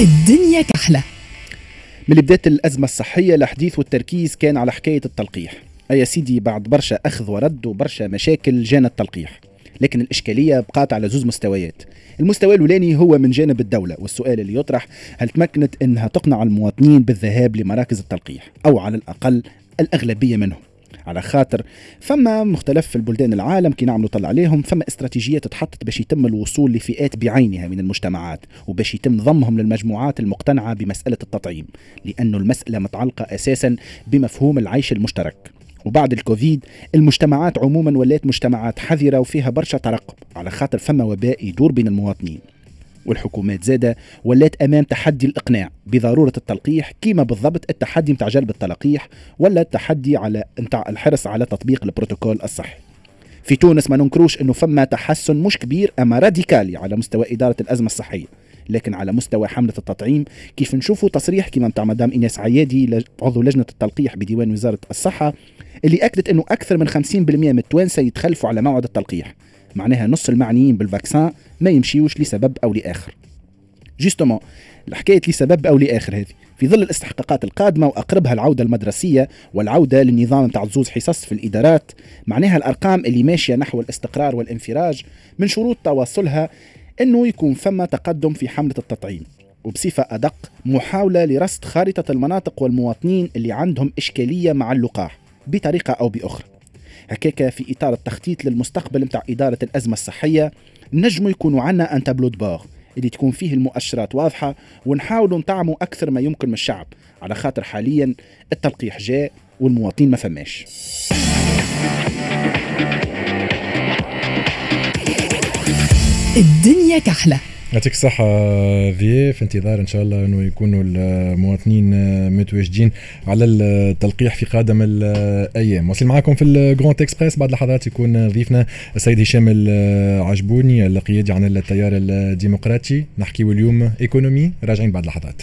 الدنيا كحلة. من بدات الأزمة الصحية الحديث والتركيز كان على حكاية التلقيح. أي سيدي بعد برشا أخذ ورد وبرشا مشاكل جانا التلقيح. لكن الإشكالية بقات على زوز مستويات. المستوى الأولاني هو من جانب الدولة والسؤال اللي يطرح هل تمكنت أنها تقنع المواطنين بالذهاب لمراكز التلقيح؟ أو على الأقل الأغلبية منهم. على خاطر. فما مختلف في البلدان العالم كي نعملوا طلع عليهم فما استراتيجيات تحطت باش يتم الوصول لفئات بعينها من المجتمعات وباش يتم ضمهم للمجموعات المقتنعة بمسألة التطعيم لأنه المسألة متعلقة أساسا بمفهوم العيش المشترك. وبعد الكوفيد المجتمعات عموما ولات مجتمعات حذرة وفيها برشا ترقب على خاطر فما وباء يدور بين المواطنين. والحكومات زادة ولات أمام تحدي الإقناع بضرورة التلقيح كيما بالضبط التحدي متاع جلب التلقيح ولا التحدي على متاع الحرص على تطبيق البروتوكول الصحي. في تونس ما ننكروش إنه فما تحسن مش كبير أما راديكالي على مستوى إدارة الأزمة الصحية. لكن على مستوى حملة التطعيم كيف نشوفوا تصريح كما متاع مدام ايناس عيادي عضو لجنة التلقيح بديوان وزارة الصحة اللي أكدت إنه أكثر من 50% من التوانسة يتخلفوا على موعد التلقيح. معناها نص المعنيين بال vaccin ما يمشيوش لسبب أو لآخر. justement الحكاية لسبب أو لآخر هذه. في ظل الاستحقاقات القادمة وأقربها العودة المدرسية والعودة للنظام نتاع زوز حصص في الإدارات معناها الأرقام اللي ماشية نحو الاستقرار والانفراج من شروط تواصلها إنه يكون فما تقدم في حملة التطعيم وبصفة أدق محاولة لرصد خارطة المناطق والمواطنين اللي عندهم إشكالية مع اللقاح بطريقة أو بأخرى. هكاك في إطار التخطيط للمستقبل متاع إدارة الأزمة الصحية نجموا يكونوا عنا أن تابلو دباغ اللي تكون فيه المؤشرات واضحة ونحاولوا نطعموا أكثر ما يمكن من الشعب. على خاطر حاليا التلقيح جاء والمواطنين ما فماش. الدنيا كحلة. يعطيك الصحة ذي في انتظار إن شاء الله إنه يكونوا المواطنين متواجدين على التلقيح في قادم الأيام. واصل معكم في ال Grand Express. بعد لحظات يكون ضيفنا السيد هشام العجبوني القيادي عن التيار الديمقراطي. نحكيو اليوم économie راجعين بعد لحظات.